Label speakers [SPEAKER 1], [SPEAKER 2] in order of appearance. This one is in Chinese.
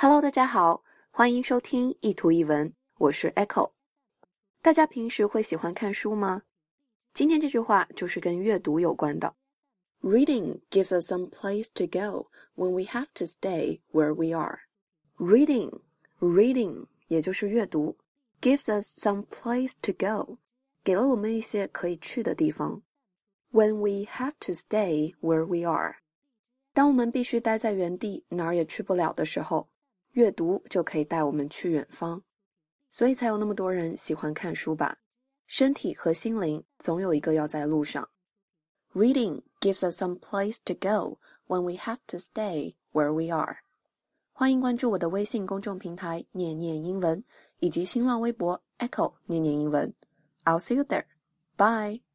[SPEAKER 1] Hello，大家好，欢迎收听一图一文，我是 Echo。大家平时会喜欢看书吗？今天这句话就是跟阅读有关的。Reading gives us some place to go when we have to stay where we are. Reading, reading，也就是阅读，gives us some place to go，给了我们一些可以去的地方。When we have to stay where we are，当我们必须待在原地，哪儿也去不了的时候。阅读就可以带我们去远方，所以才有那么多人喜欢看书吧。身体和心灵总有一个要在路上。Reading gives us some place to go when we have to stay where we are。欢迎关注我的微信公众平台“念念英文”以及新浪微博 “Echo 念念英文”。I'll see you there. Bye.